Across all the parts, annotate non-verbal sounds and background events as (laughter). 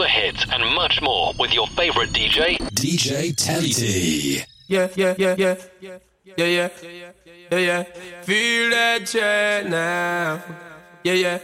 the hits and much more with your favorite DJ, DJ Tellytee. Yeah, yeah, yeah, yeah. Yeah, yeah. Yeah, yeah. Yeah, feel that jet now. Yeah, yeah.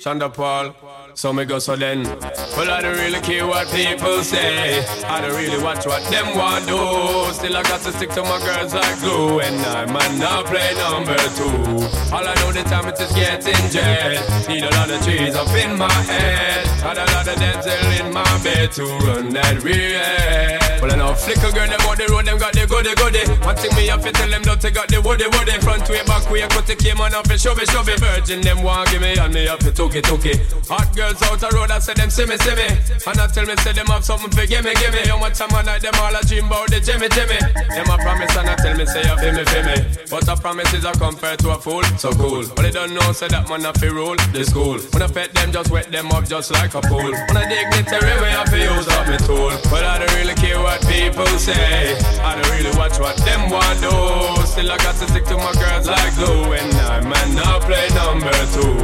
Sean da Paul. So me go so then. Well, I don't really care what people say. I don't really watch what them want do. Still, I got to stick to my girls like glue. And I might not play number two. All I know the time it is getting jet. Need a lot of trees up in my head. Had a lot of dental in my bed to run that real. Well, I know flicker girl, them on the road, them got the goody goody. One thing me have to tell them, don't got the woody woody. Front way, back way, cut the came on off and shove it, shove it. Virgin, them want give me, and me have to took it, took it. Hot girls out the road, I say them see me, see me. And I tell me, say them have something for gimme, gimme. How much time I night, them all a dream about the Jimmy, Jimmy. Them a promise, and I tell me, say you feel me, feel me. But a promise is a compared to a fool, so cool. But they don't know, say that man have to rule the school. When I pet them, just wet them up just like a pool. When I dignitary, way I feel use up my tool. But I don't really care what people say. I don't really watch what them want do. Still I got to stick to my girls like glue. And I man now play number two.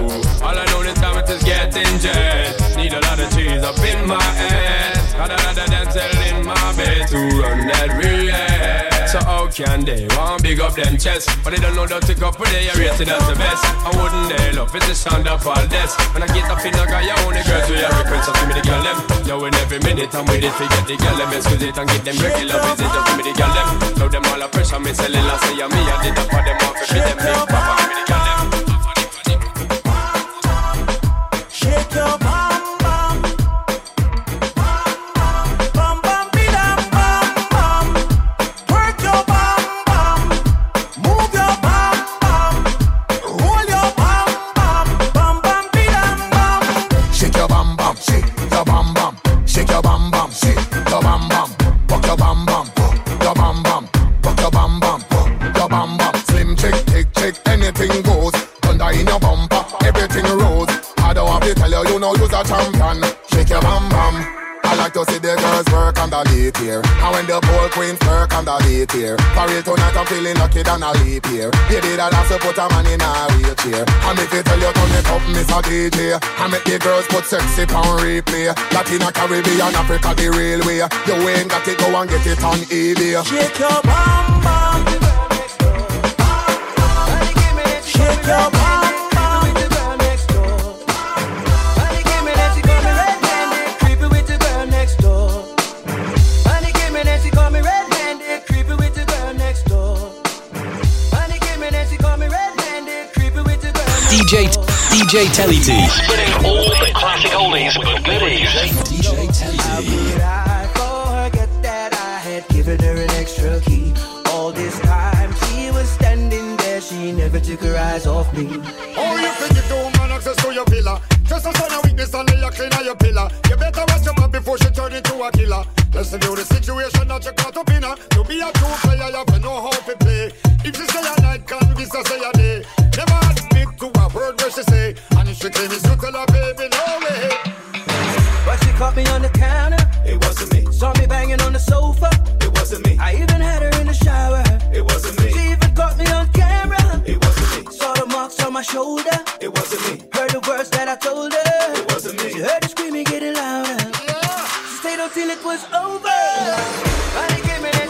All I know this time it is getting jet. Need a lot of cheese up in my head. Got a lot of dental in my bed to run that real. So how can they want big up them chest? But they don't know that to go for they are rated as the best. I wouldn't they love it's a sound of all this. When I get up in the guy, you only girls with your request, so give me the girl them. Yo, in every minute I'm with it, forget the girl them. Excuse it and get them regular visit, just give me the girl them. Know them all a pressure, me selling, I say, me, I did that for them off, if them big papa, give me the girl them. A champion. Shake your bam bam. I like to see the girls work leap here. And when the ball queens work leap here. For real tonight I'm feeling lucky than a leap here. Baby that has to put a man in a wheelchair. And if you tell you turn it up, a DJ. I make the girls put sexy on replay. Latina, Caribbean, Africa, the real way. You ain't got it, go and get it on eBay. Shake your bam bam. Shake your bam. DJ DJ Tellytee. Spinning all the classic oldies with goodies. DJ Telly How T. could I forget that I had given her an extra key? All this time she was standing there, she never took her eyes off me. Oh, you think you don't man access to your pillar? Just a sign of weakness and lay a clean on your pillar. You better watch your back before she turn into a killer. Listen to the situation that you caught up in her. She it's you, tell her, baby, no way. But she caught me on the counter. It wasn't me, Saw me banging on the sofa. it wasn't me, I even had her in the shower. it wasn't me, She even caught me on camera. it wasn't me, Saw the marks on my shoulder. it wasn't me, Heard the words that I told her. it wasn't me. She heard the screaming getting louder. She stayed until it was over. Came in and she me red-handed,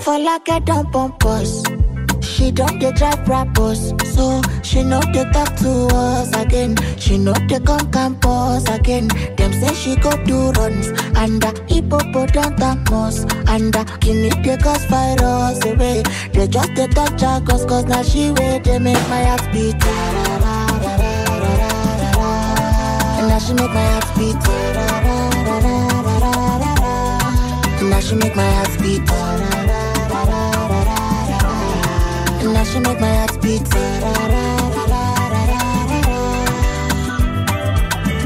For like a on post. She don't dey drive rappers, so she know they talk to us again. She know they come campus again. Them say she go do runs and the hippopotamus and the guinea they cause virus away. They just they touch her cause cause now she way they make my heart beat. Now she make my heart beat. And now she make my heart beat. And now she make my heart beat.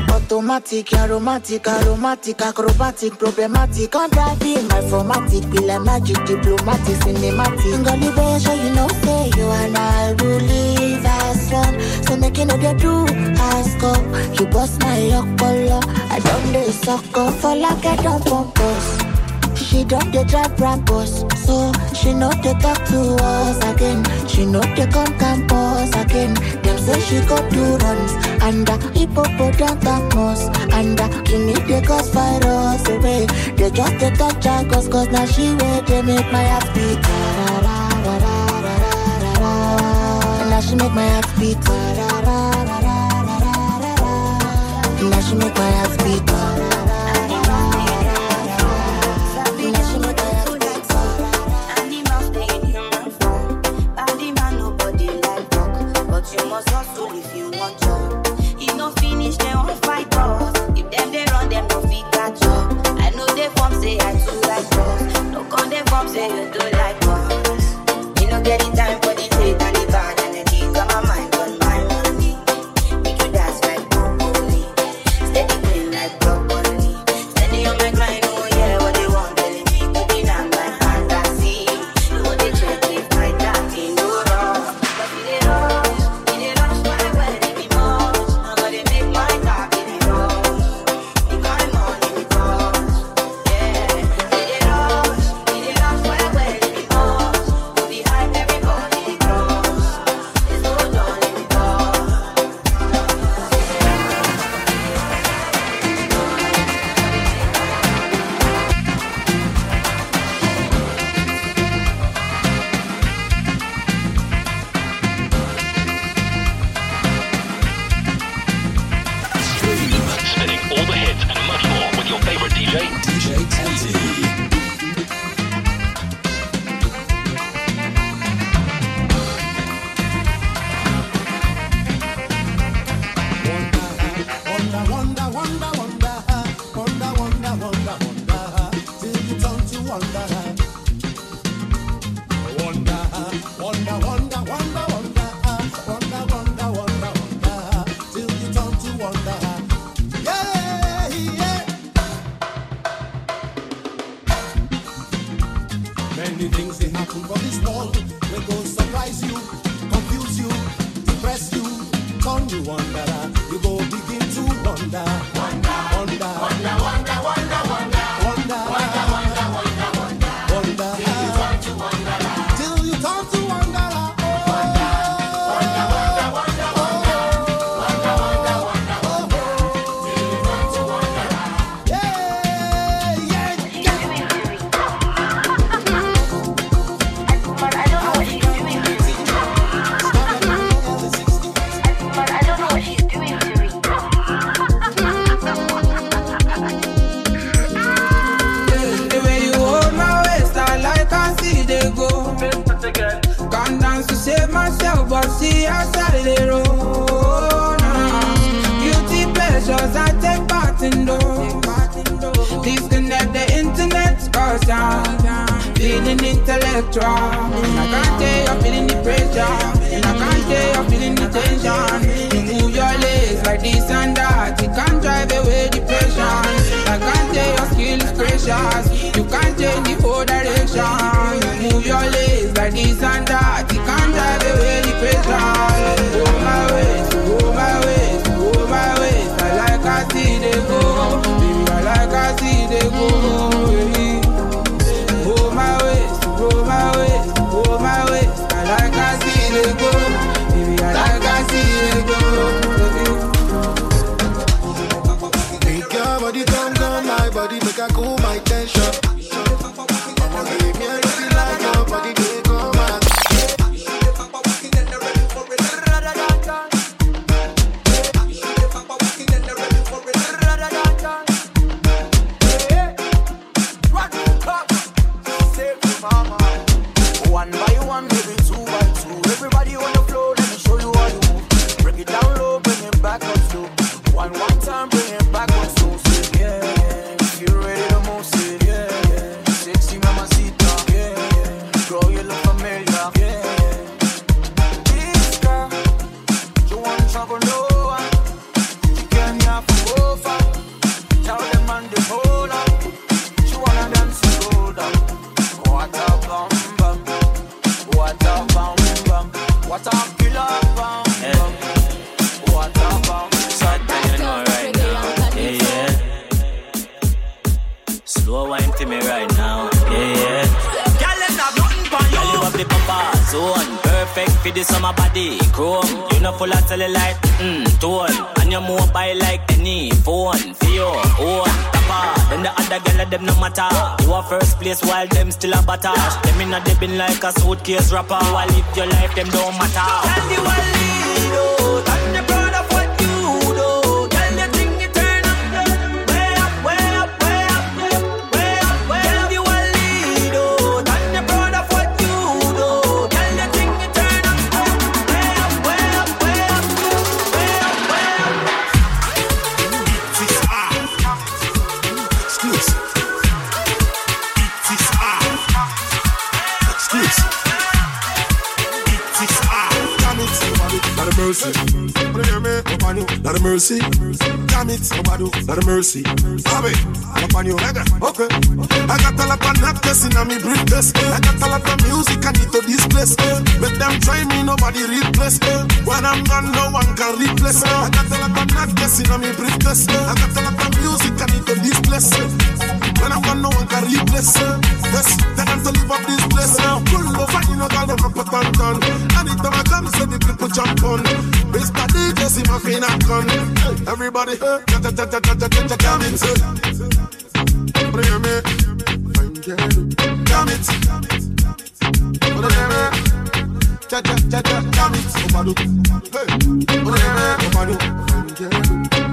Automatic, aromatic, aromatic, acrobatic, problematic, on driving my formatic, be like magic, diplomatic, cinematic. Gully boy, sure you know, say you and I will live So make you know they do ask up. You bust my color, I don't dey suck up for like I don't pump us. She don't dey drive rappers, so she know they talk to us again. She know they come campus again. Them say she go do runs and the hippopotamus and the guinea they cause virus away. They just they touch her cause cause now she way they make my heart beat. She make my heart beat. And she make my heart beat. You must hustle if you want. If no finish, they fight. If them they run, them no. I know they say I like us. No form say you do like us. Get the time for podcast rapper jam it. Cha cha cha cha jam it. Obado. Hey. Obado.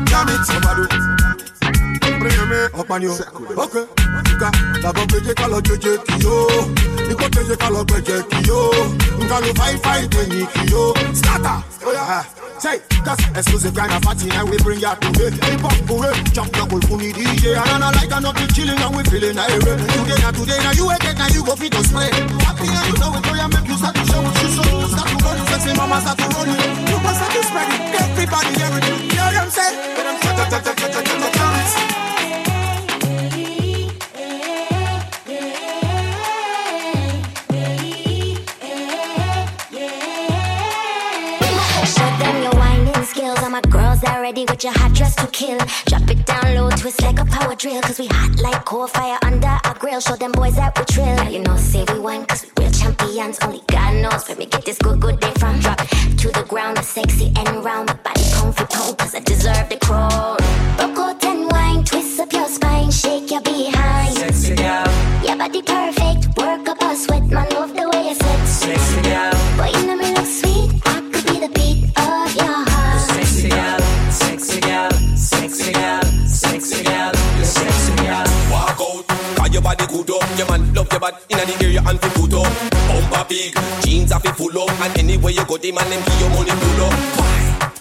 Jam it. Obado. Ọ̀pánìyàn ọ̀kẹ́ ọ̀gá làbọ̀ péjé ká lọ jẹjẹ kì yó. Ikú péjé ká lọ gbẹ̀jẹ̀ kì yó. Nǹkan ló fáyín fáyín tẹ̀yìn kì yó. Scatter! say, cause exclusive kind of party, and we bring ya to it. Hip hop, hooray, chop the cool funny DJ. And I don't like another chilling and we feeling irate. Today, now, today, now, you again, now, you go fit us spray. Happy the you know we boy, ya, make you start to show what you show. Start to run, sexy mama start to run. You must start to spread it, everybody hear it. You hear what I'm saying? ready with your hot dress to kill. Drop it down low, twist like a power drill. Cause we hot like coal fire under our grill. Show them boys that we trill. Now you know, say we won, cause we real champions. Only God knows where we get this good, good day from. Drop to the ground, the sexy and round. My body comfy pole, cause I deserve the crown. Buckle ten wine, twist up your spine, shake your behind. Sexy girl. Your body perfect, work up a sweat, my love. the good up. Your man love your bad in the area and for put up. Bumper big, jeans are fi full up, and anywhere you go, the man them give your money pull up. Why?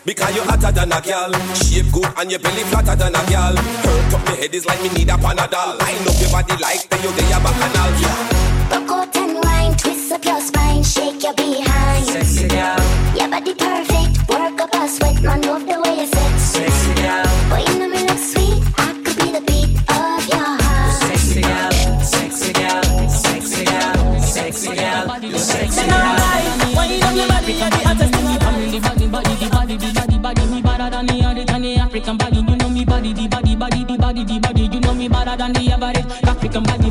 Because you hotter than a gal Shape good and your belly flatter than a gal Hurt up your head is like me need a Panadol Line up your body like that you day a bacchanal yeah. Buckle and wine, twist up your spine Shake your beat than the average. African body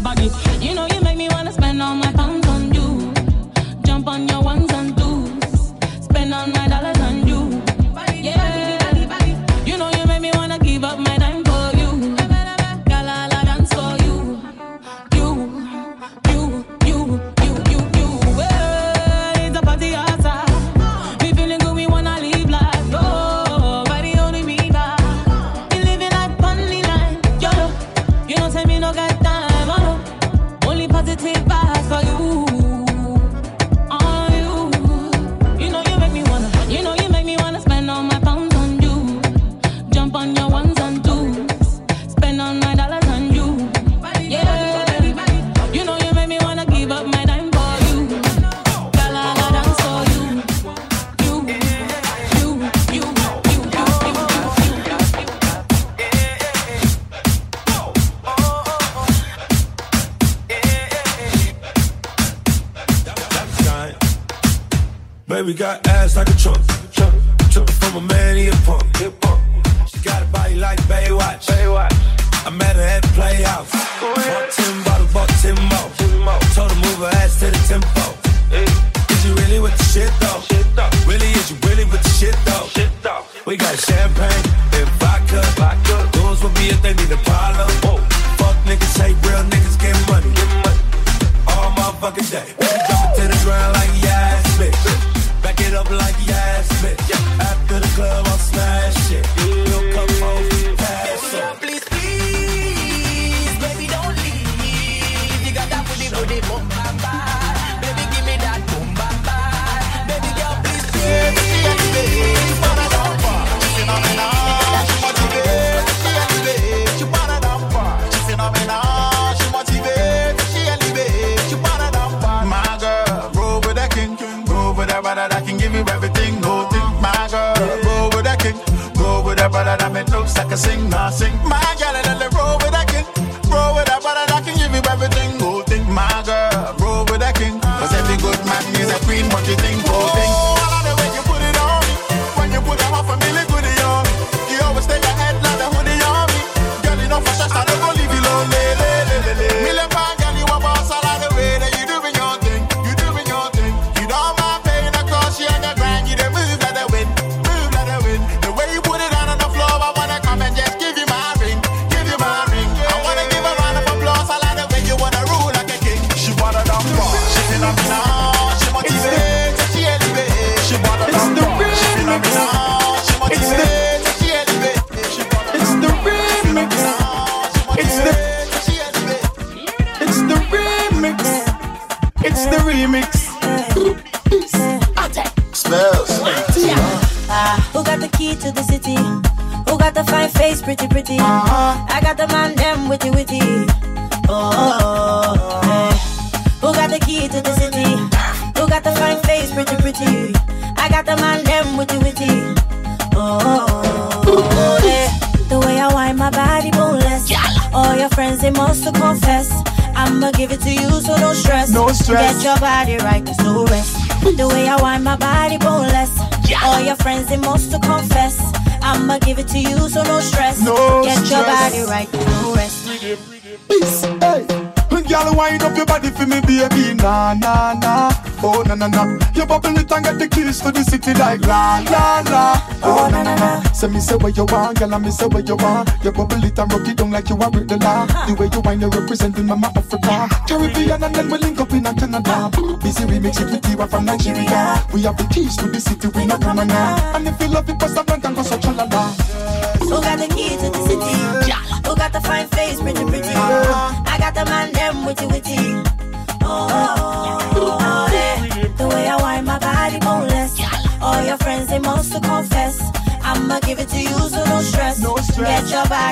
where you want, girl, I miss her where you are. You bubble it and rock it down like you are with the law. The way you wind, you're representing Mama Africa, Caribbean, and then we link up in Canada. Busy remix with Tiwa from Nigeria. We have the keys to the city, we not coming now. And if you love it, pass the blank and go so chalala.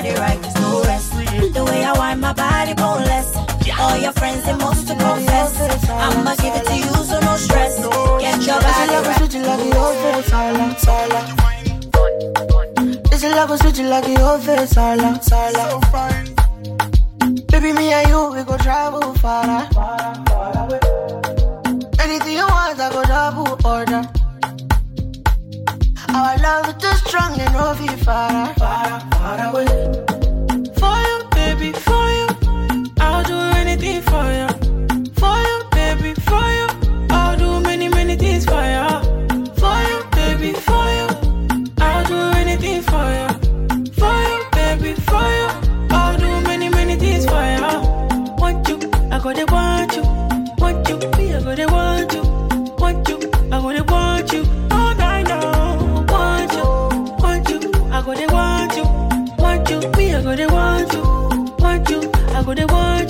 Body right, there's no rest. The way I want my body boneless. All your friends, they must to confess. I'ma give it to you, so no stress. Get your body right. Switch it like your face, silent, silent. This is love, switch it like your face, silent, silent. Baby, me and you, we go travel far, far, far away. Anything you want, I go double order. Our love is too strong and no far, far, away. For you, baby, for you. I'll do anything for you. You, I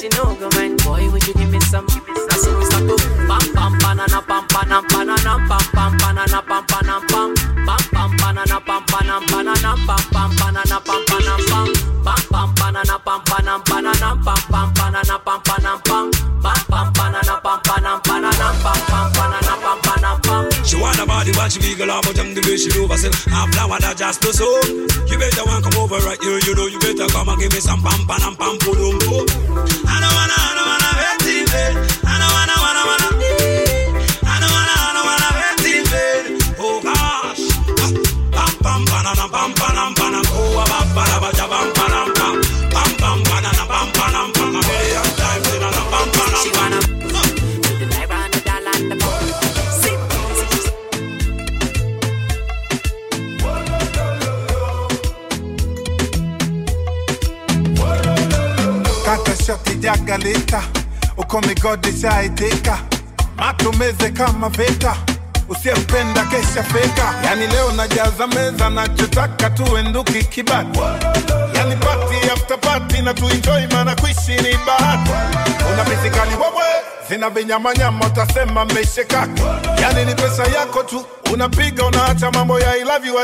she no go mind. Boy, would you give me some? Give me some. So we start to pam pam banana pam banana banana pam pam banana pam banana pam pam pam banana pam banana banana pam pam banana pam banana pam pam pam banana pam banana banana pam pam banana pam banana pam pam pam banana pam banana banana pam pam banana pam banana pam. She want a body, but she out, but I'm the way she do herself. I'm flower that just to so. You better want come over right here, you know. You better come and give me some pam pam ukomigodisha mato matumeze kama veta, usiyempenda kesha feka yani leo najaza meza nachotaka tuenduki kibati. Yani pati after pati na tuenjoy mana kuishi ni bahati. Una pisikali wewe zina vinyamanyama utasema mmeshekaki yani ni pesa yako tu unapiga unaacha mambo ya I love you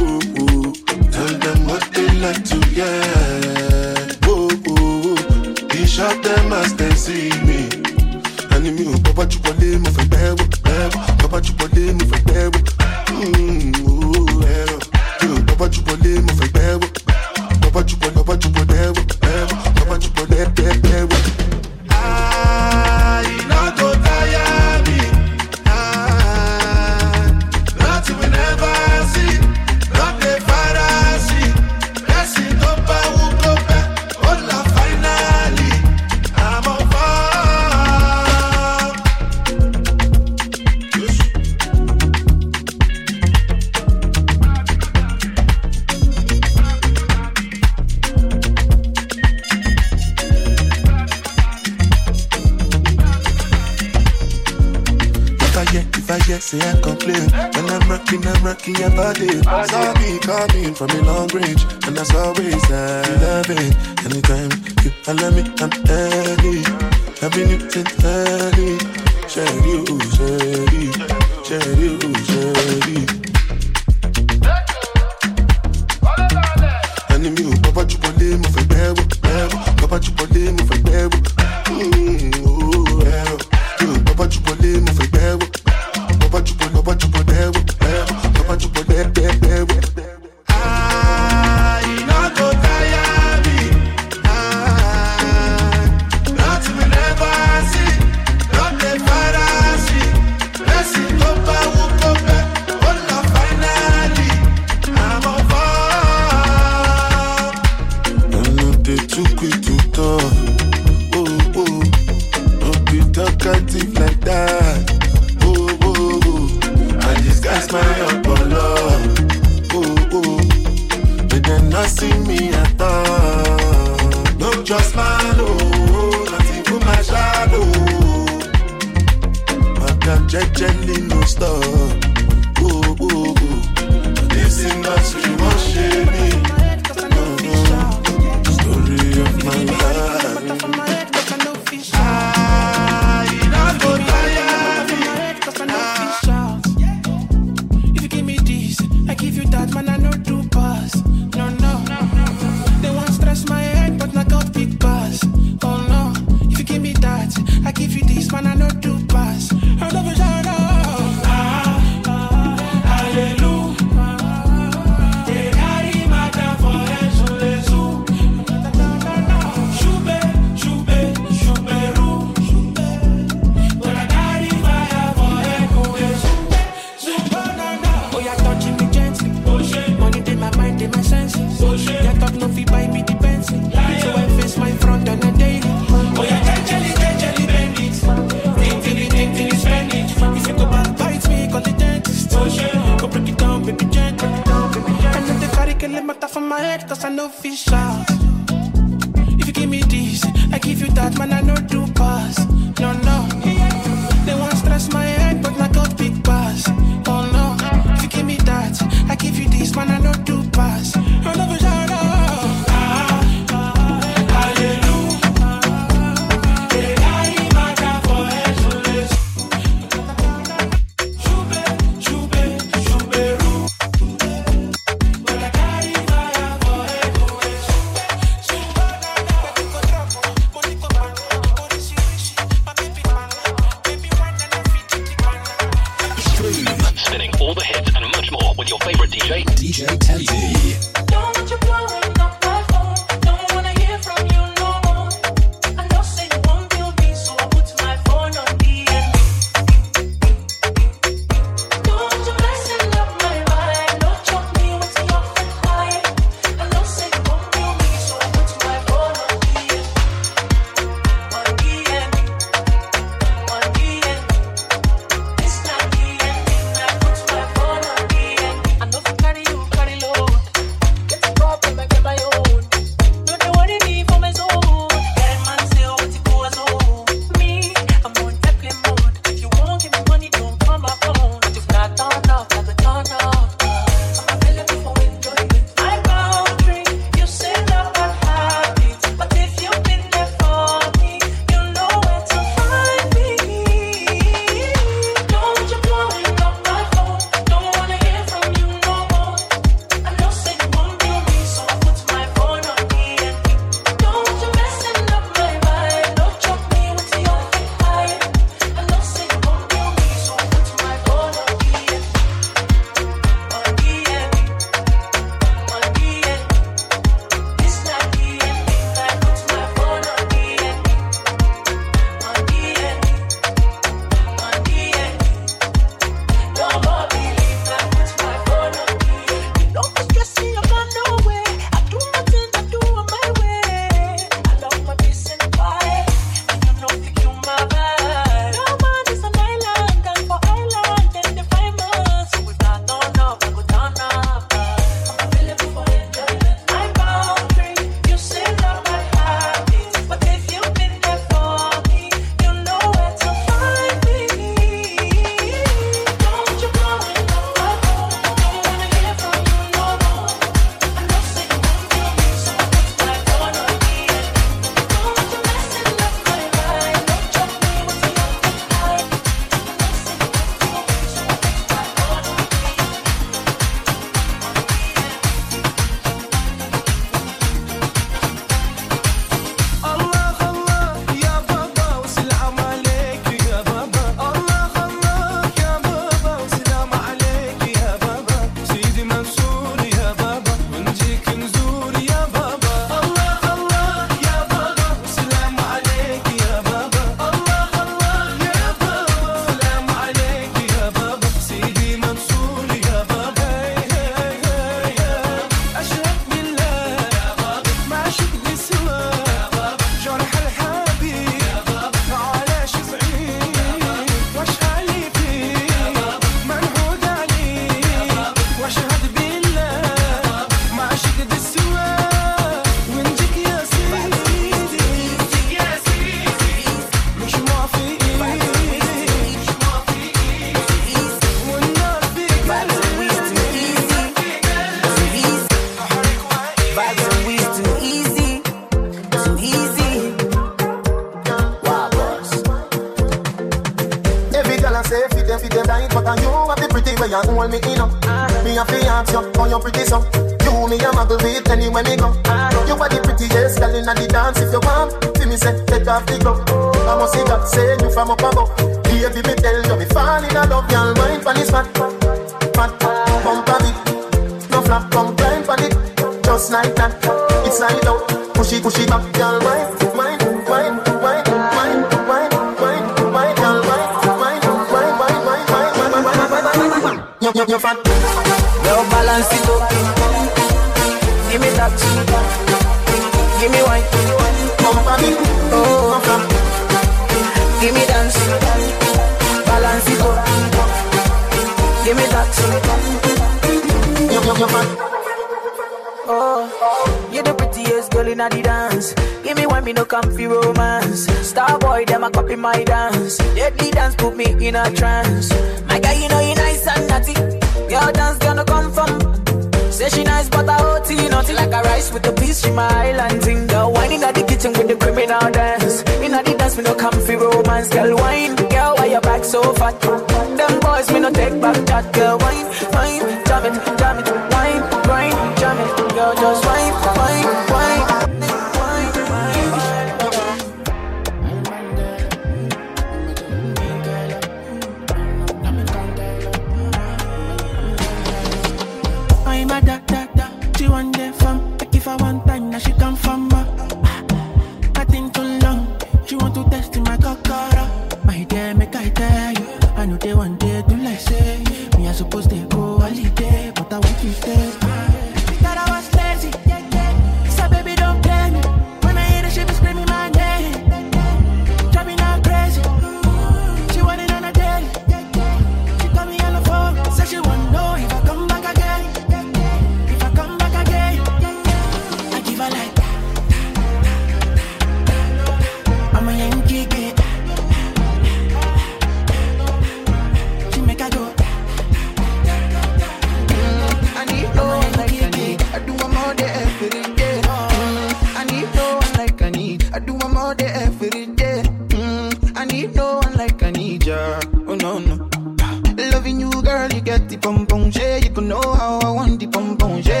pom. You can know how I want the pom pom share.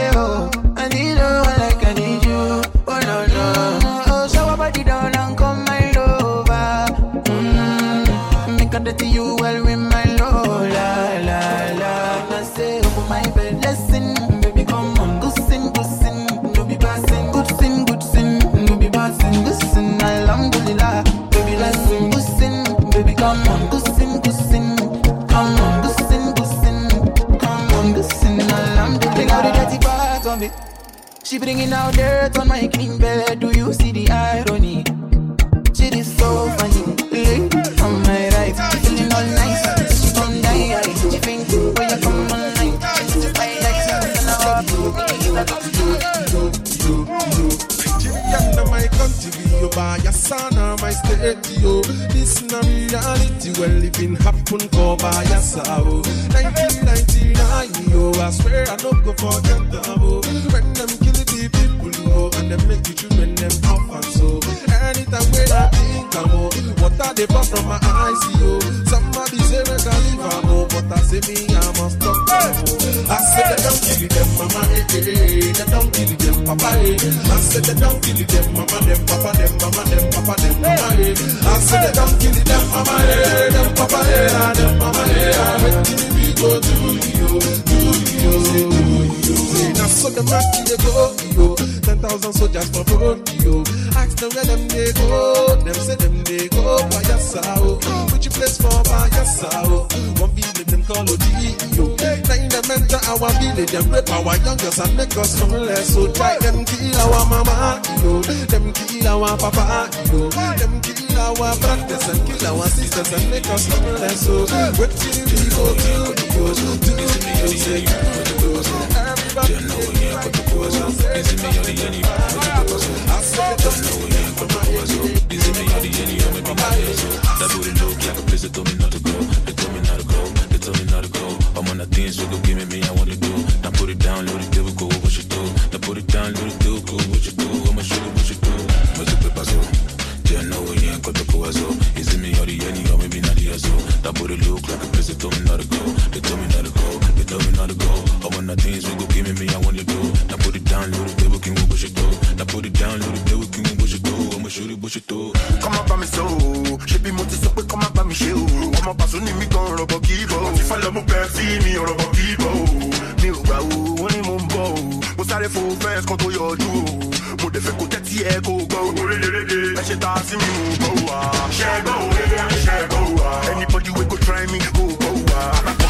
Bringing out dirt on my clean bed. Do you see the irony? She is so funny. Lady on my right, feeling all nice. She come die, she think when you come online. She just like Under my country, you buy your son or my stereo. This na reality, well, it happen, go buy your soul. 1999, yo, I swear I don't go forget them. oh. When them kill the people, oh, and them make the children them off and so. Anytime when I think I'm oh, water they pop from my eyes, yo. Somebody say we can leave am oh, but I say me I must stop oh. I say they don't kill them, mama, eh, eh, eh. They don't kill them, papa, eh. I say they don't kill them, mama, them, papa, them, mama, them, papa, them, mama, eh. I say they don't kill them, mama, eh, them, papa, eh, ah, them, mama, eh go do you, do you, do you. Now suck a rock till you go, you, Thousand soldiers for road, yo. Ask them where them they go, them say them they go by your oh. side. Which place for by your oh? side? One village them call Odi, yo. Oh. Nine them enter our village, them rape our young girls and make us homeless. So try them kill our mama, yo. Them kill our papa, yo. Them kill our brothers and kill our sisters and make us homeless. So what till we go to, yo? Do this me, yo, say, Everybody, I said, just know we ain't gonna go, so. This is me, yo, the any, yo, me, papa, yo, so. That booty look like a place they told me not to go. They told me not to go. They told me not to go. I'm on the things go give me, I want to do. Now put it down, load it, go, what you do. Now put it down, load it, go, what you do. I'ma show you what you do. Have paper, so. Yeah, no, we ain't got go, so. Is me, or the any, or maybe not the. That booty look like a place they told me not to go. They told me not to go going on the go. I want the things we go give me, me, I want to do. Now put it down, little devil, can we push it go? Now put it down, little devil, can we push it go? I'ma shoot it, push it through. Come up by me so, ṣe bí mo ti sọ pé come up by me ṣe o. Ọmọ pàṣẹ ni mi gan rọ̀bọ̀ kì í bọ̀. Mo ti fẹ́ lọ mú bẹ́ẹ̀ sí mi rọ̀bọ̀ kì í bọ̀ o. Mi ò gbà o, wọ́n ní mo ń bọ̀ o. Mo sáré fo fẹ́ẹ́sì kan tó yọjú o. Mo dẹ̀ fẹ́ kó tẹ́tí ẹ kó gbọ́ o. Orédèrèdè ẹ ṣe ta sí mi mú gbọ́ wa. Anybody we go try me go gbọ́ wa.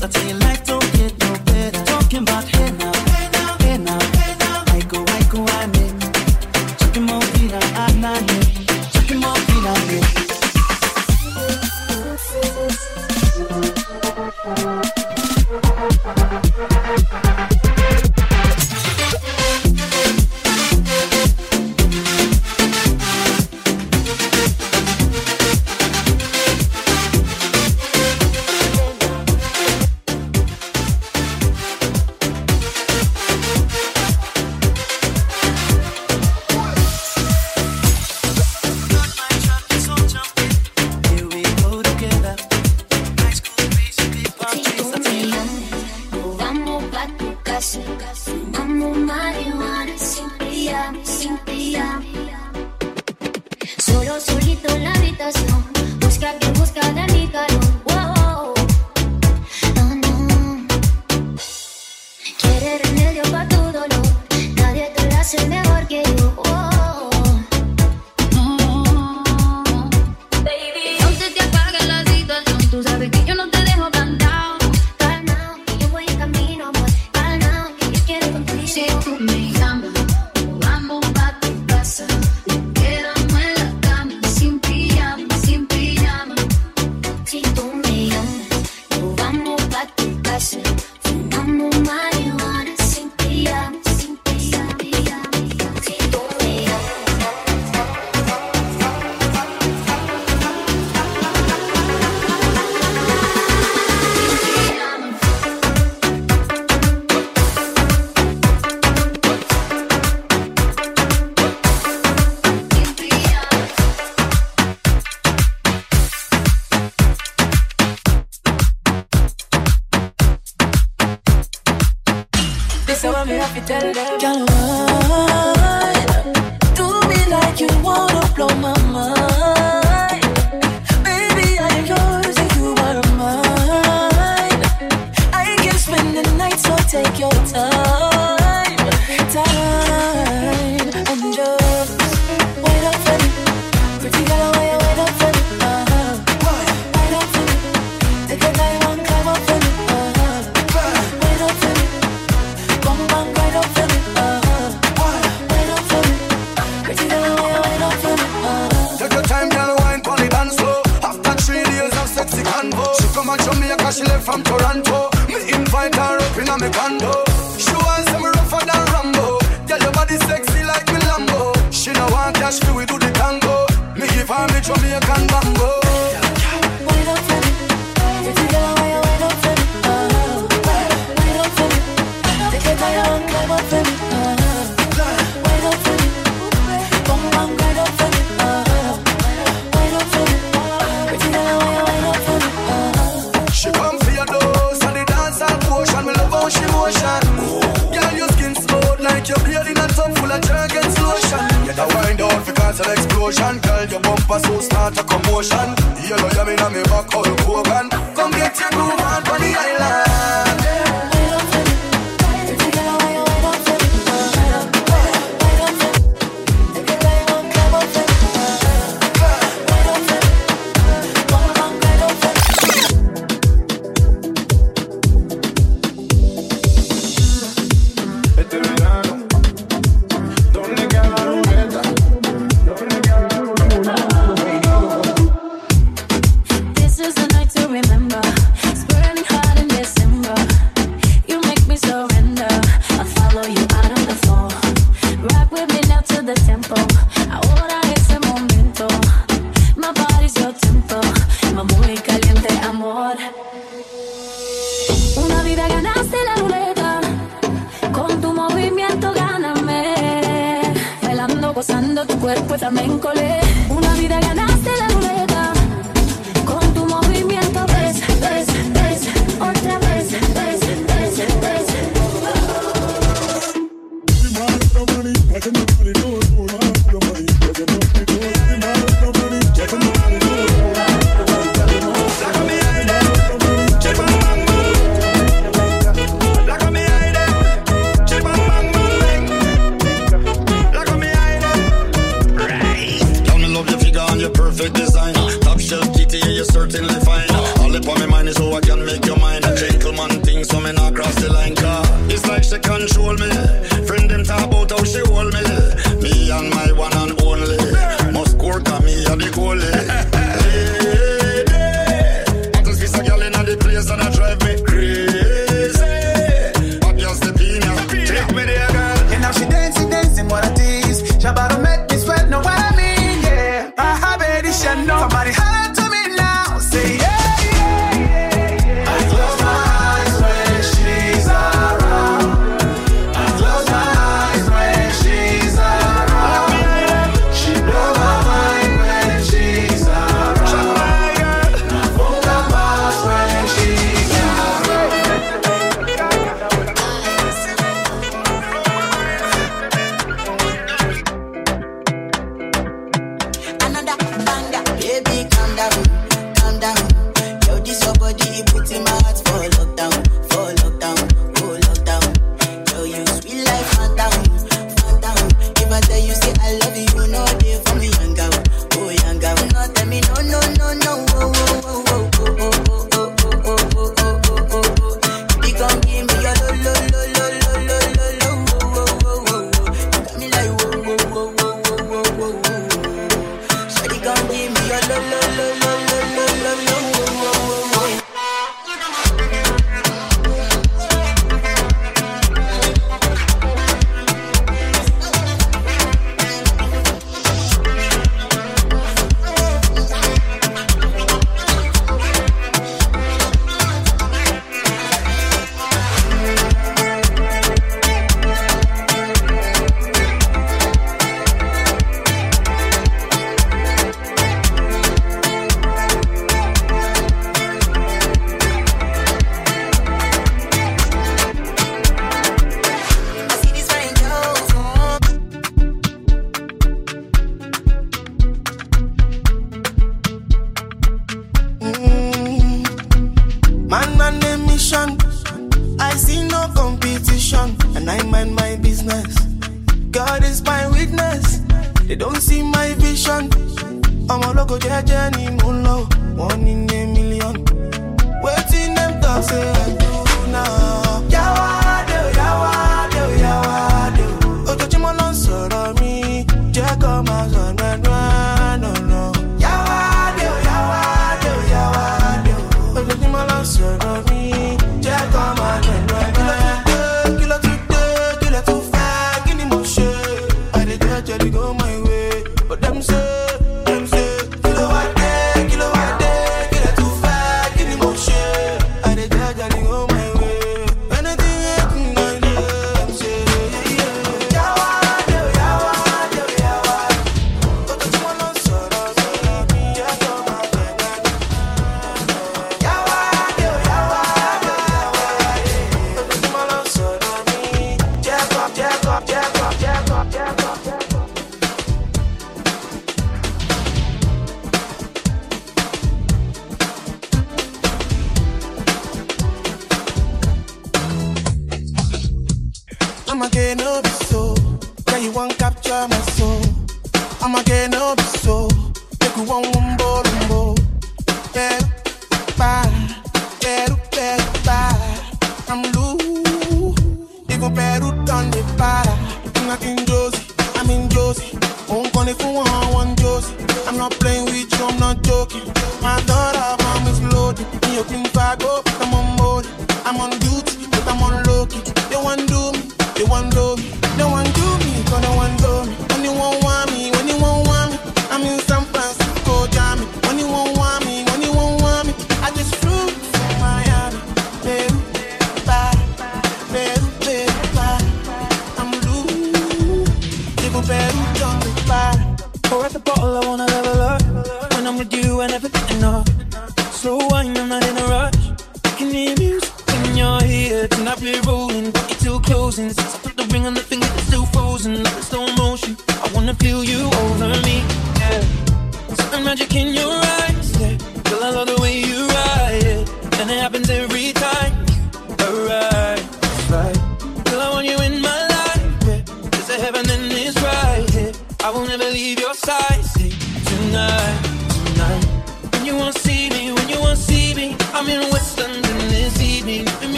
Palm trees. I tell you, life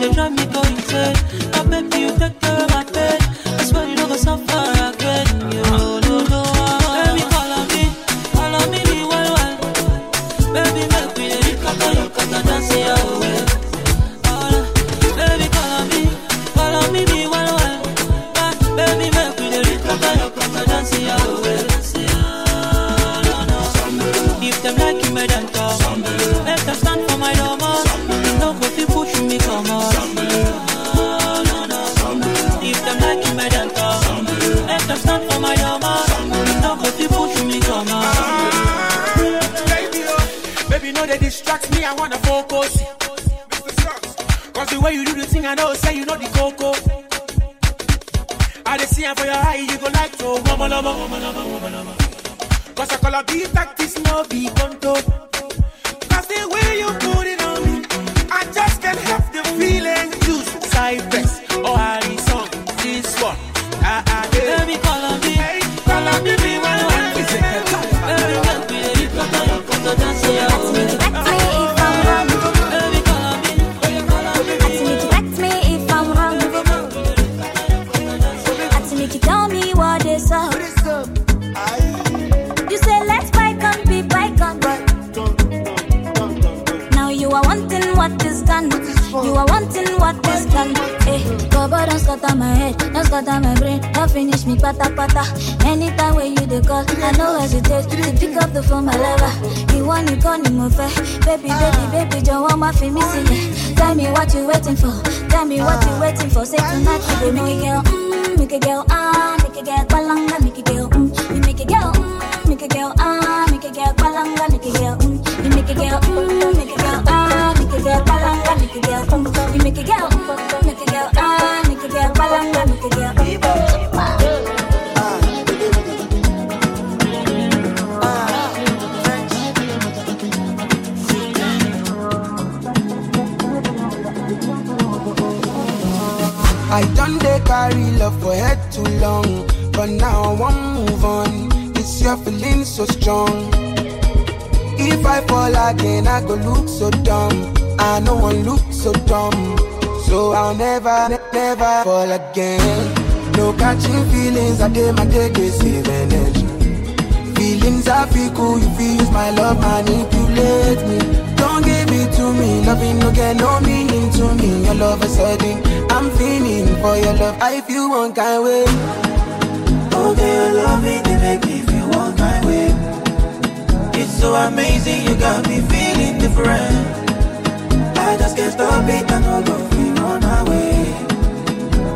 they drive me go insane. Now baby you take care no, me. I wanna focus. Cause the way you do the thing, I know, say you know the coco. I dey see for your eye, you go like oh, to woman. Cause I call a beat tactics, no be conto. What you waiting for. Tell me what you waiting for. Say tonight dey make it girl, mm, make it girl, ah, make it girl, balanga, make it girl, mm, make it girl, mm, make it girl, ah, make it girl, balanga, make it girl, mm, make it girl, mm, so strong. If I fall again, I go look so dumb. I know I look so dumb, so I'll never, ne- never fall again. No catching feelings, I did my day, they save energy. Feelings I feel cool, you feel use my love, manipulate me. Don't give it to me, loving no get no meaning to me. Your love is sudden, I'm feeling for your love. I feel one kind way. Oh, girl, love it, they make me so amazing, you got me feeling different. I just can't stop it, I know go feel run away.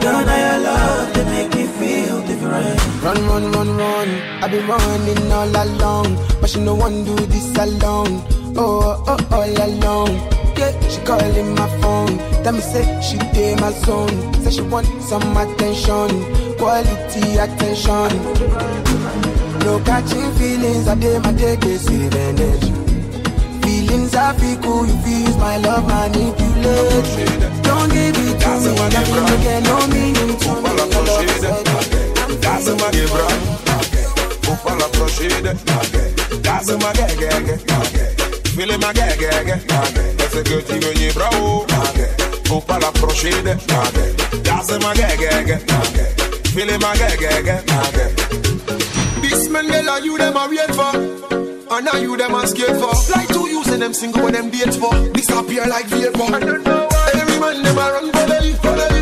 Girl, now your love, they make me feel different. Run, run, run, run. I've been running all along, but she no one do this alone. Oh, oh, all alone. Yeah, she calling my phone. Tell me say she did my zone. Say she want some attention, quality attention. No catching feelings, I did my day, save energy. Feelings I feel cool, you feel my love, manipulate. Don't give it to me, nothing to get no meaning to me. Your love is sudden. Daze ma gebra Upa la procede Daze ma gegege Fili ma gegege Ese que ti venye bravo Upa la procede Daze ma gegege Fili ma gegege This Mandela, you them a wait for. And now you them a scared for. Like two using them single when them date for. Disappear like vapor. Every man them a run for the for the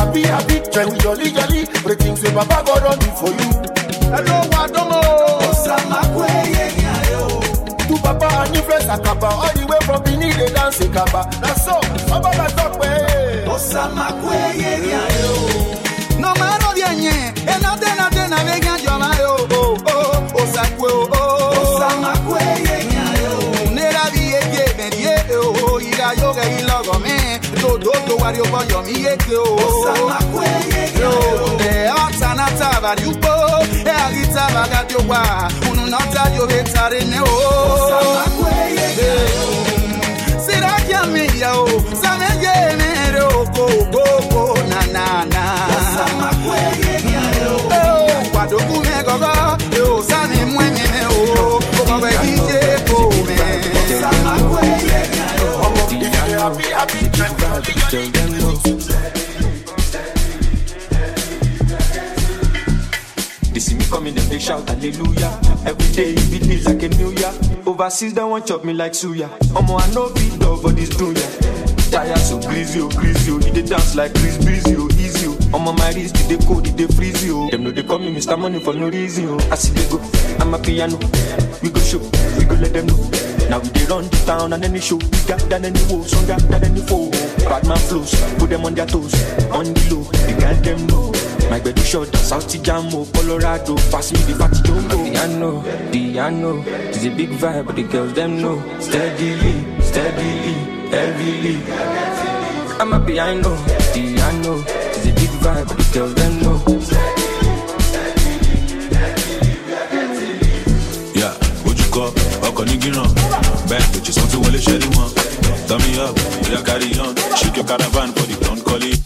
happy, happy, try with jolly, jolly. The things say Papa God don do for you. Hello, Wadomo. Osama kweye ya o. To Papa and your friends Akaba, all the way from Benin they dance Akaba. Na so, Oba na talk pe. Osama kweye Mario boyo mi yeke o Osamakwe yeke o E otanata bariupo E agita bagadio wa Unu nota yo vetare ne o. Osamakwe eh, yeke o Siraki amiya o. Sameye nere o. Ko ko go na na na. Osamakwe yeke o eh, Kwadoku me gogo. E osani mwenye o. Osamakwe yeke o you jolly. They see me coming, them they shout hallelujah. Every day it be like a new year. Overseas they want chop me like suya. Omo I know beat dog for this dunya. Tired so greasy, oh greasy, oh. You dey dance like Chris Breezy, oh easy, oh. Omo my wrist, they cold, they freeze, oh. Them know they call me Mr. Money for no reason, oh. I see they go, I'm a piano. We go show, we go let them know. Now we dey run the town and any show bigger than any woe, stronger than any foe. Bad man flows, put them on their toes, on the low, the girl them know. My bed is short, South Jamo, Colorado, pass me the fatty jumbo. Piano, piano, it's a big vibe, but the girls them know. Steadily, steadily, heavily. I'm a piano, piano, it's a big vibe, but the girls them know. Ọkọ̀ ní gíràn bẹ́ẹ̀ lójú sọ tí wọ́n lè ṣẹ́rí wọn. Turn me up, yeah, carry on. Shake your caravan for the don't call it.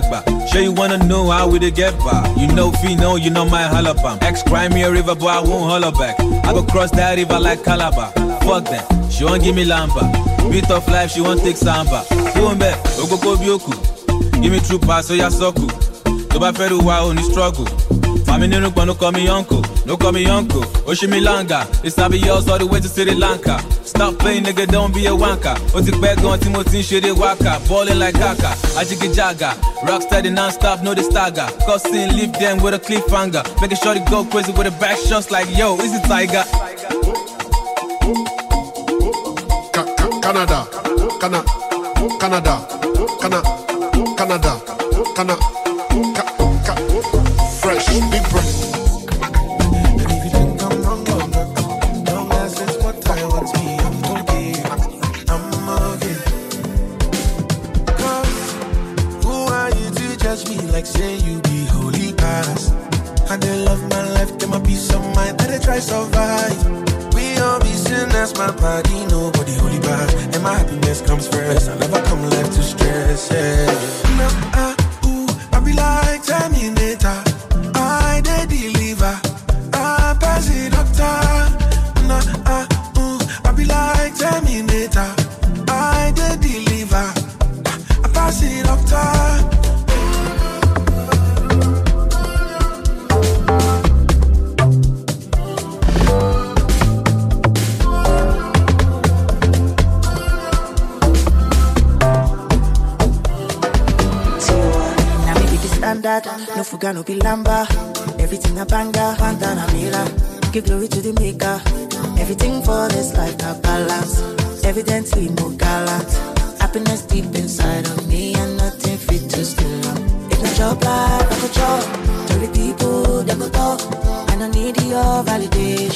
agba. Sure you wanna know how we dey get by? You know fi know you know my halabam. Ex cry me a river but I won't holler back. I go cross that river like Calabar. Fuck them, she won't give me lamba. Beat of life she won't take samba. Kumbe ogoko bioku, give me true pass so ya soku. Tó bá fẹ́ ru wa ò ní struggle. Mami nínú gbọ̀n ló kọ́ mi uncle, ló kọ́ mi uncle. Oṣù mi langa, it's Abiyos all the way to Sri Lanka. Stop playing, nigga, don't be a wanker. Ó ti pẹ́ gan tí mo ti wákà. Ballin' like kaka, ajigijaga. Rock steady non-stop, no they stagger. Cussing, leave them with a cliffhanger. Making sure they go crazy with the back shots like, yo, is it Tiger? Canada, Canada, Canada, Canada, Canada, Canada.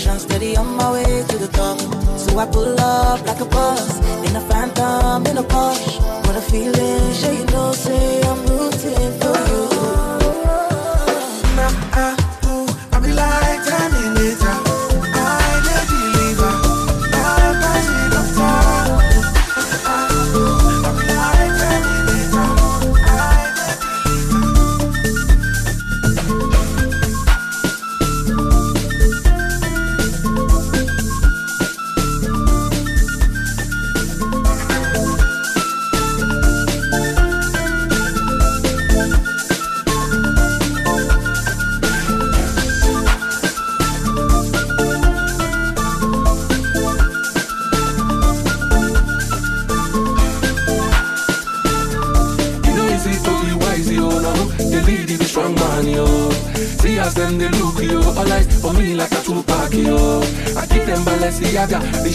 motion, steady on my way to the top. So I pull up like a bus, in a phantom, in a Porsche. What a feeling, sure you know, say I'm.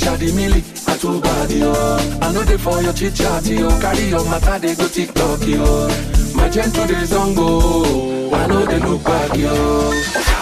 shadi mili, I too bad know they for your chit chat carry your matter they go TikTok yo. My gentle they zongo, I know they look back yo.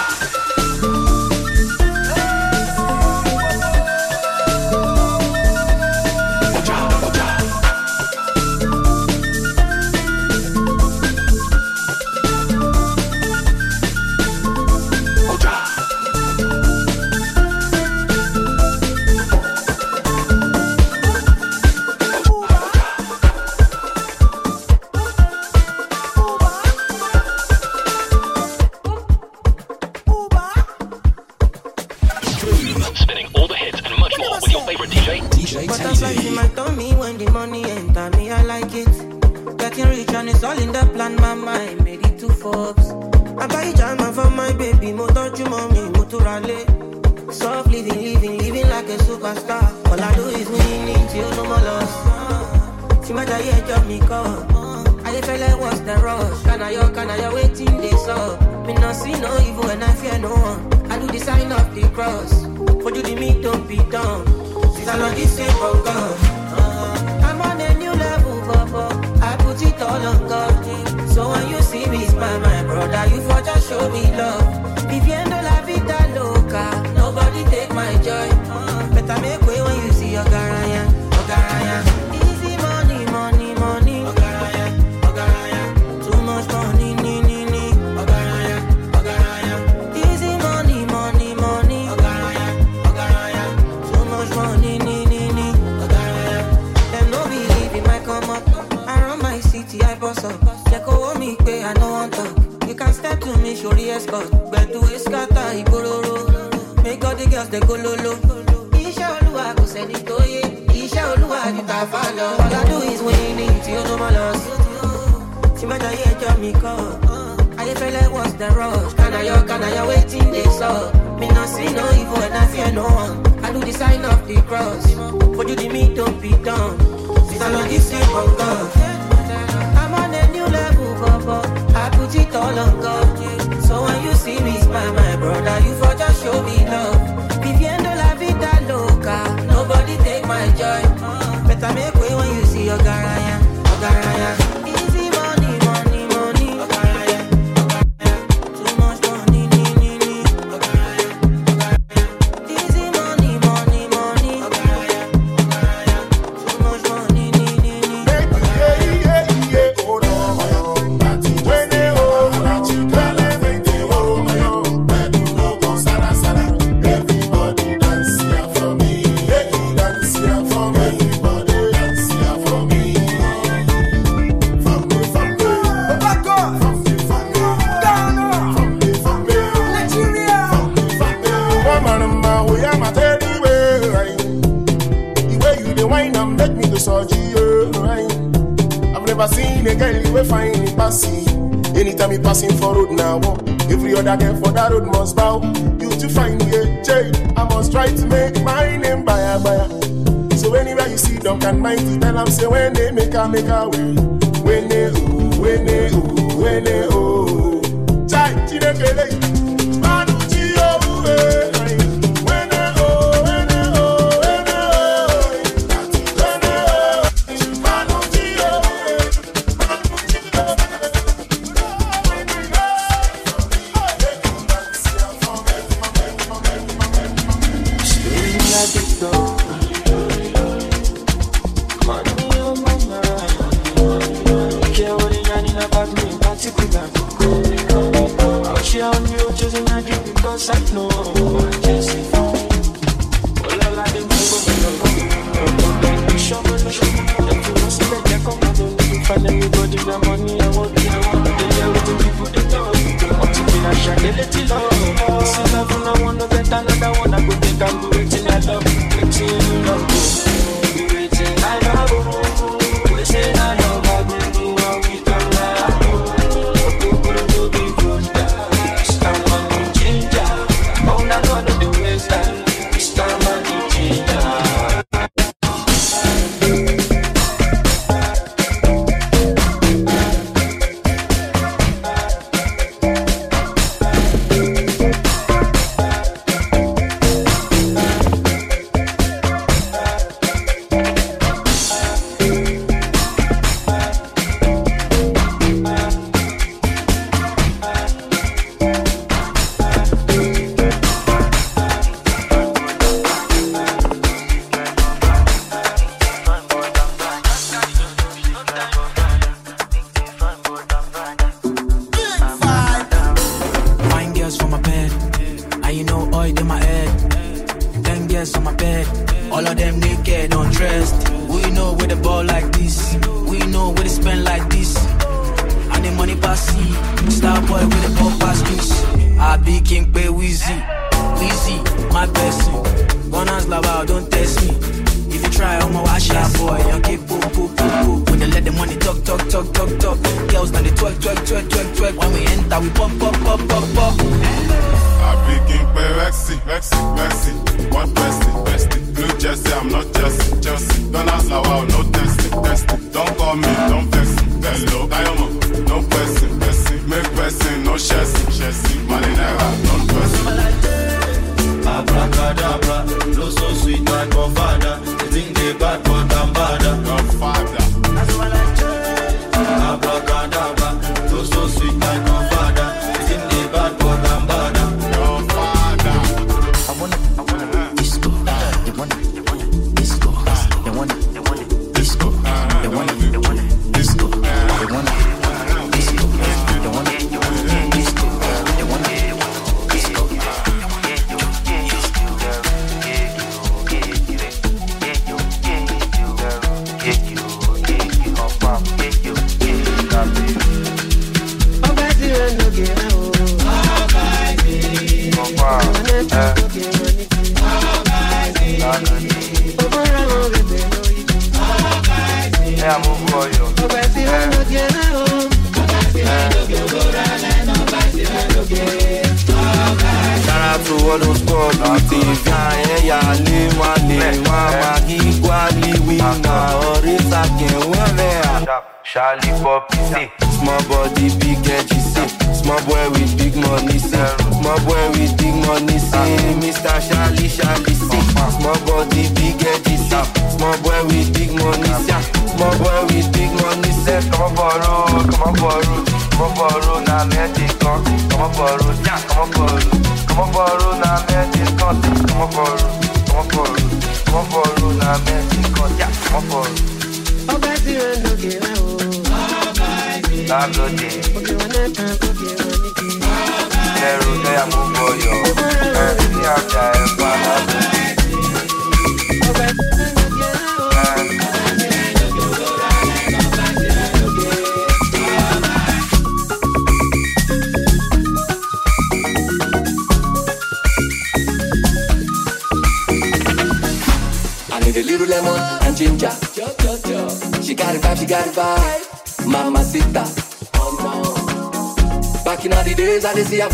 Make a way.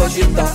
agitar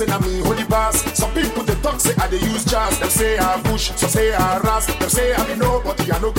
boss in a me holy pass. Some people they talk say I they use jazz. Them say ah, I push, some say I ras. Them say I be no, but you no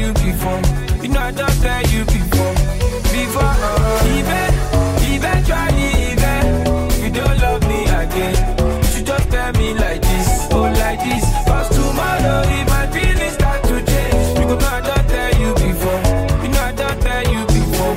you before. You know I don't tell you before. Before, uh, even, even if you don't love me again, you should just tell me like this, oh like this. Cause tomorrow if my feelings start to change, you know I don't tell you before. You know I don't tell you before.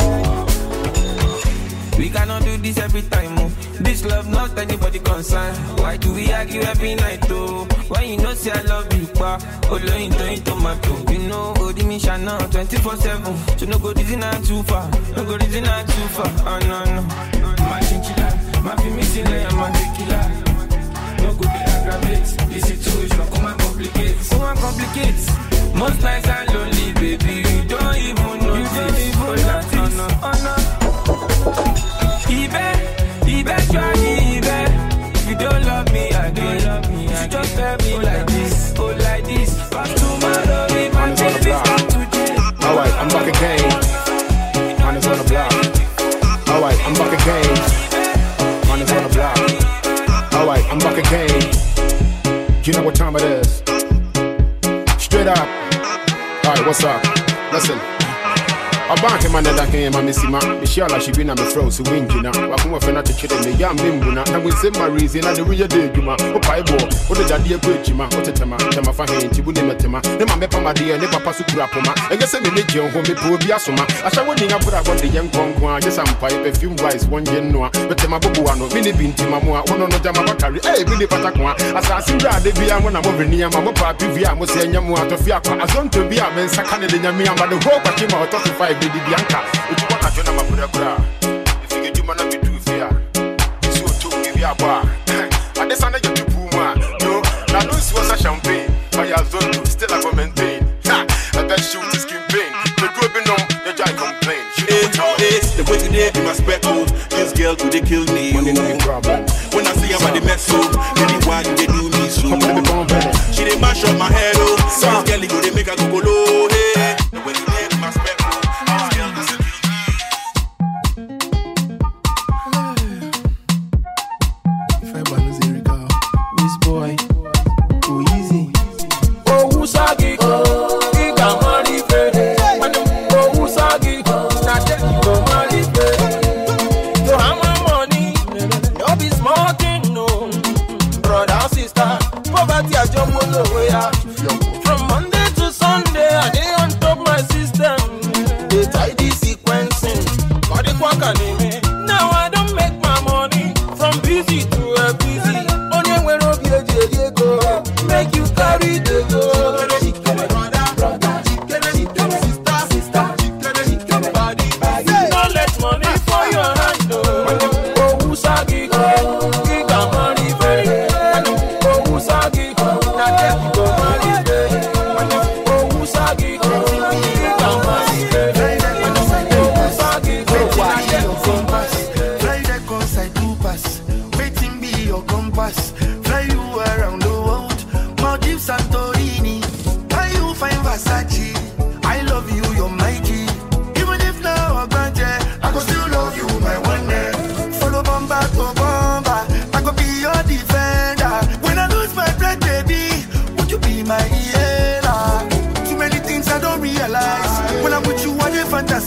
We cannot do this every time, oh. This love not anybody concern. Why do we argue every night, oh? Why you know say I love Oh, you, pa? Oh, lo into into my toe. You know, oh, the mission 24 7. So no go reason not too far. No go reason not too far. Oh, no, no. My chinchilla, my missing layer, my tequila. No go dey aggravate the situation. Come and complicate. Come and complicate. Most nights I'm lonely, baby. You don't even know. You don't even notice. Oh, no. Even, eventually, even if you don't love me again, you just tell me like this, oh like know what time it is. Straight up. Alright, what's up? Listen. Ɔbaa hema na da hema mesima mehyia la hye bi na mefrɛ wo sɛ woangyina wakoma fɛ no akyekyere me yam me mbuna. Na wonsɛm ma. Resi na de woyɛ dɛ adwuma wopae bɔɔ wode gyadeɛ kɔ akyima wotetema kyɛma fa he nti wo ne mɛtema ne ma. Mɛpam adeɛ ne papa so kura poma ɛnyɛ sɛ memɛgye wo ho mepɛ obi asoma ahyɛ wo nia bora bɔde yɛ nkɔnko a gye sa mpae perfume wise wɔngye nnoa metema boboa no mene bi ntima mu a wono no gyama bakare ei bi ne patako a asase wura ade bia mo na mɔbere nneɛma mopaape vi a mo sɛ ɛnyɛ mu a tɔfe akwa azonto bi a mensaka ne de nyame ama de hoo kwakye ma ɔtɔ so 5 bedi bi anka ojuma na jona ma pura kura ifige juma na bidu ifia isi oto mi bi aba adesa na jetu pu ma yo na no si wasa champagne. But ya zone still a go (laughs) i bet shoot is skin pain. The good be no the guy complain. She don't tell the way today be my spectacles this girl could they kill me money no problem. When i see about the mess up anywhy they do me so? She dey mash up my head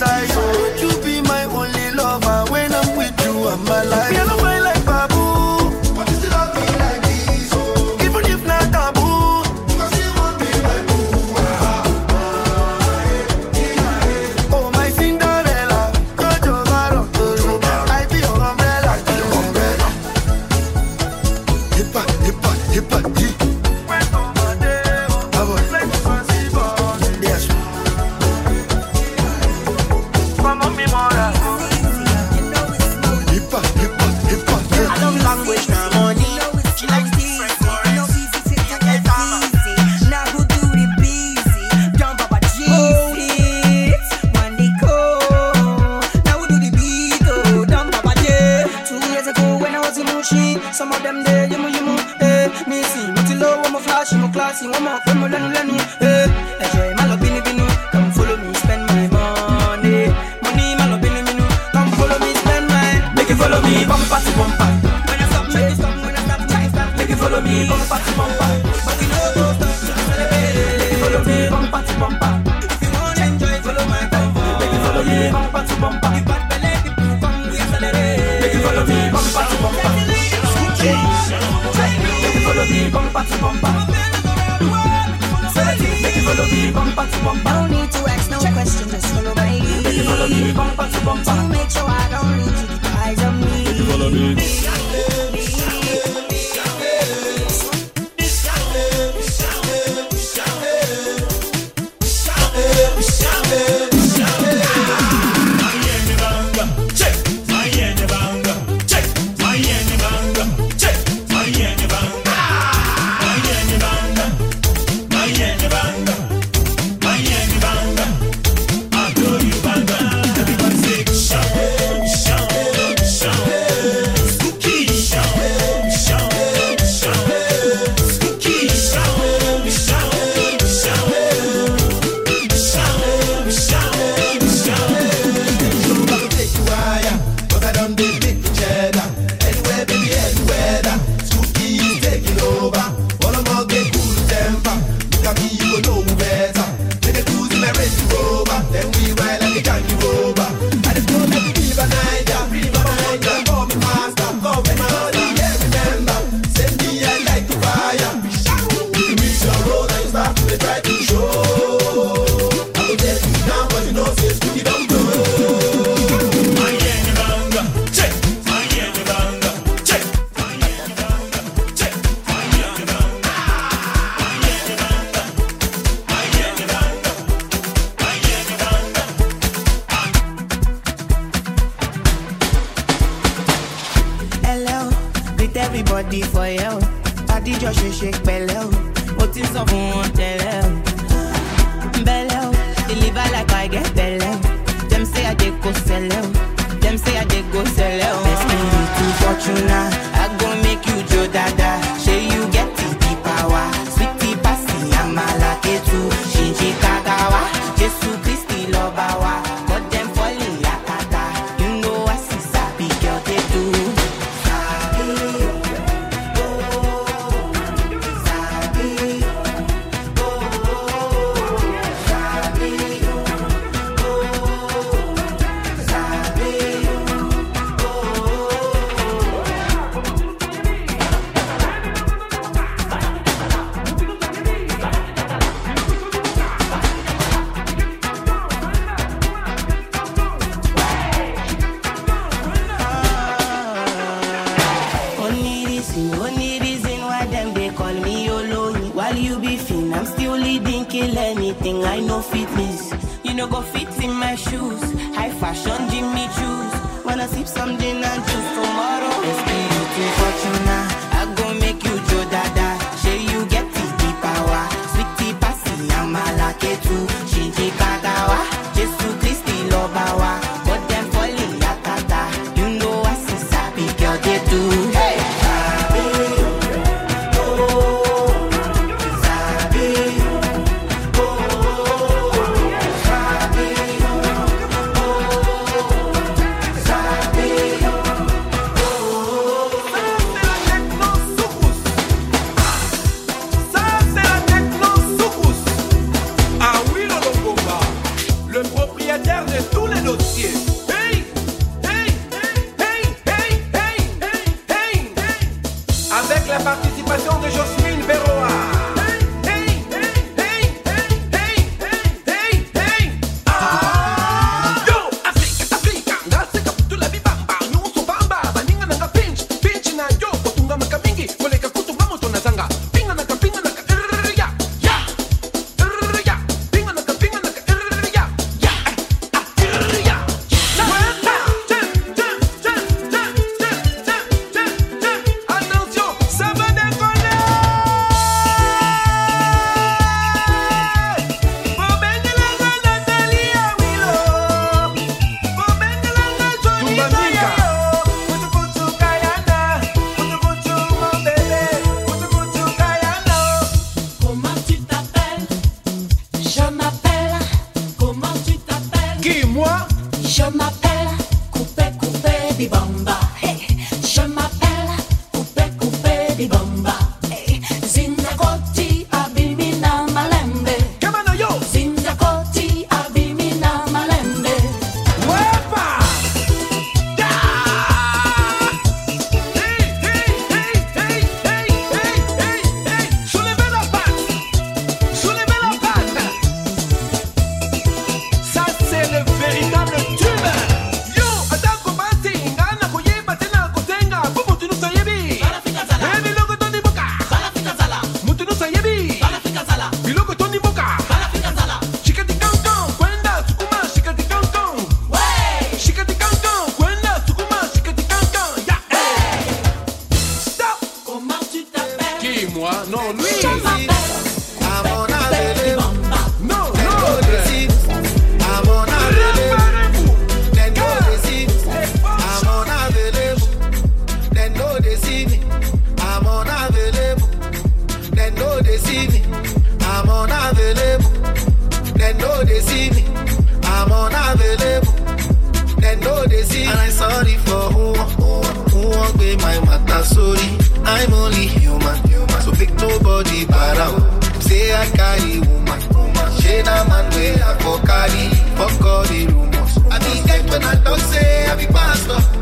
I dey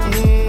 Mm,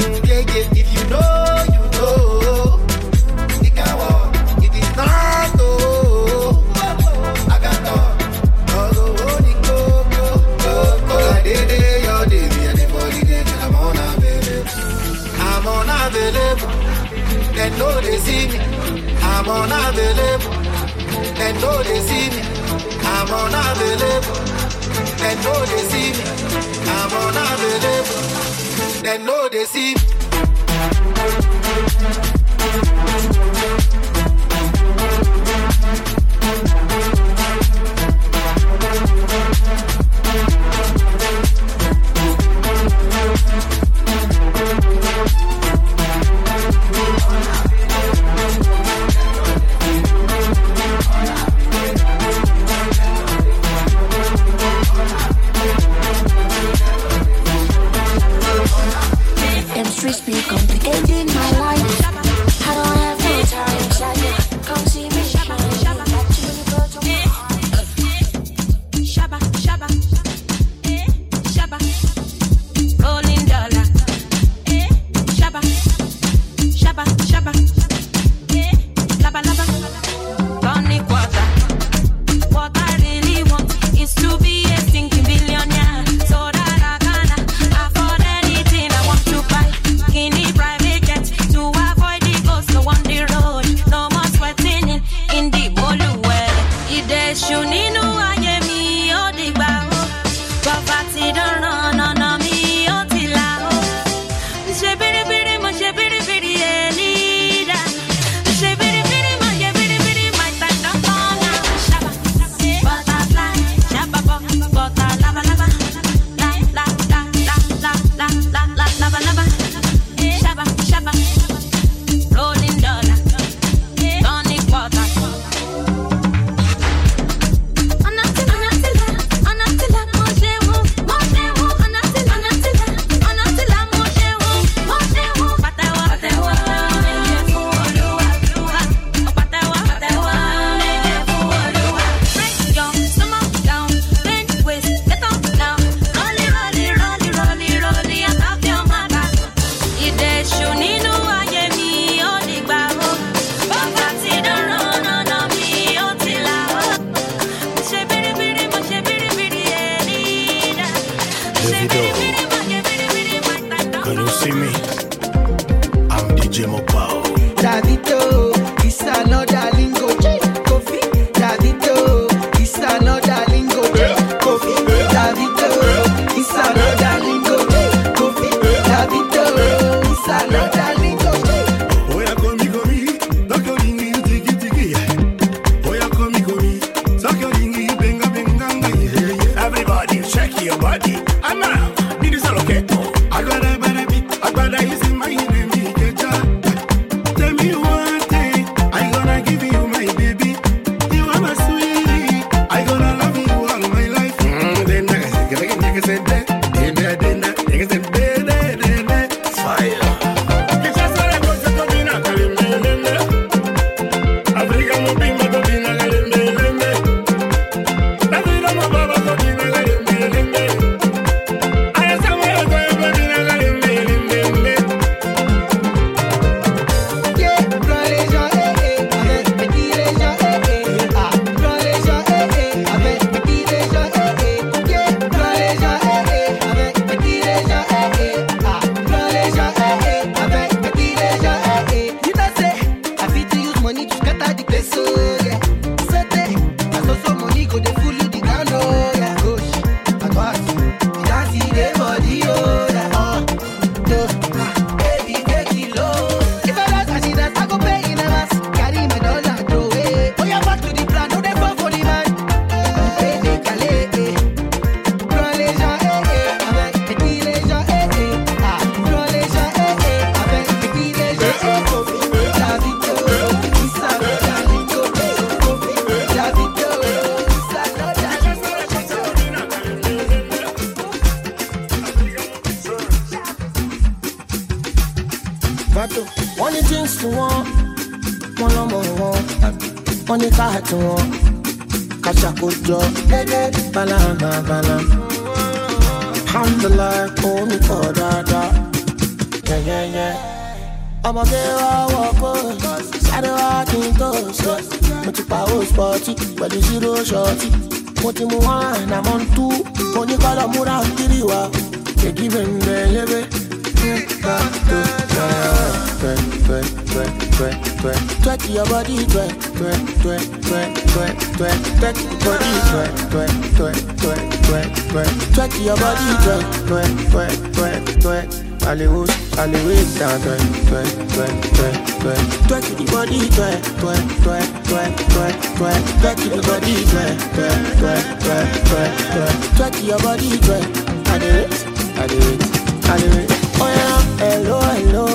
all the way down. Twerk, twerk, twerk, twerk, twerk. Twerk in the body, twerk, twerk, twerk, twerk, twerk, twerk. Twerk in the body, twerk, twerk, twerk, twerk, twerk, twerk. Twerk in your body, twerk. I do it, I do it, I do it. Oh yeah, hello, hello.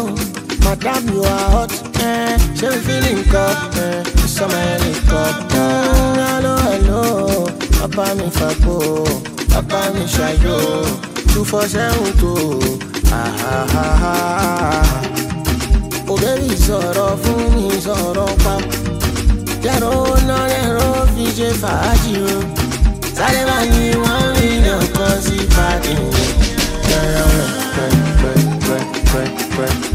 Madam, you are hot, eh? She be feeling cold, eh? Summer helicopter. Hello, hello. Papa mi fapo, papa mi shayo. Two four seven two. òbẹ́rì sọ̀rọ̀ fún mi sọ̀rọ̀ pa yàrá owó náà lẹ́rọ fi ṣe fàájì o sáré bá ní wọ́n rí lọ́kọ́ sí pàdé yàrá wọn.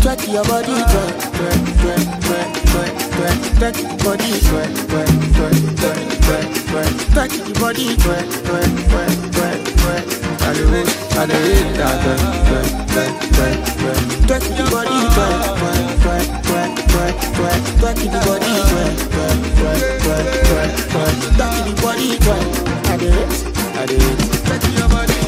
Check your body, twerk, twerk, twerk, twerk. check, check your body, twerk, twerk, twerk, twerk. Twerk check, check your body, twerk, twerk, twerk, twerk. check. I do it, I do it, that twerk, twerk, twerk, twerk, twerk, twerk your body, twerk, twerk, twerk, twerk, twerk, twerk, twerk your body, twerk, twerk, twerk, twerk, twerk, twerk, twerk your body, twerk. I do it, I do it, twerk your body.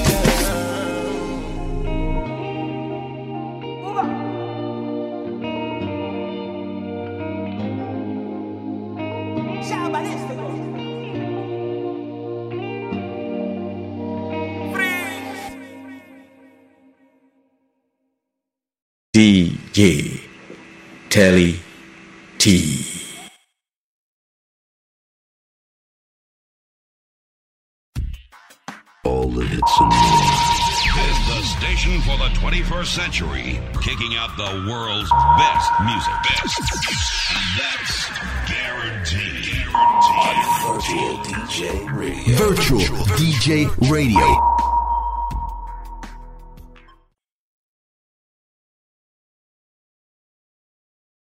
DJ Telly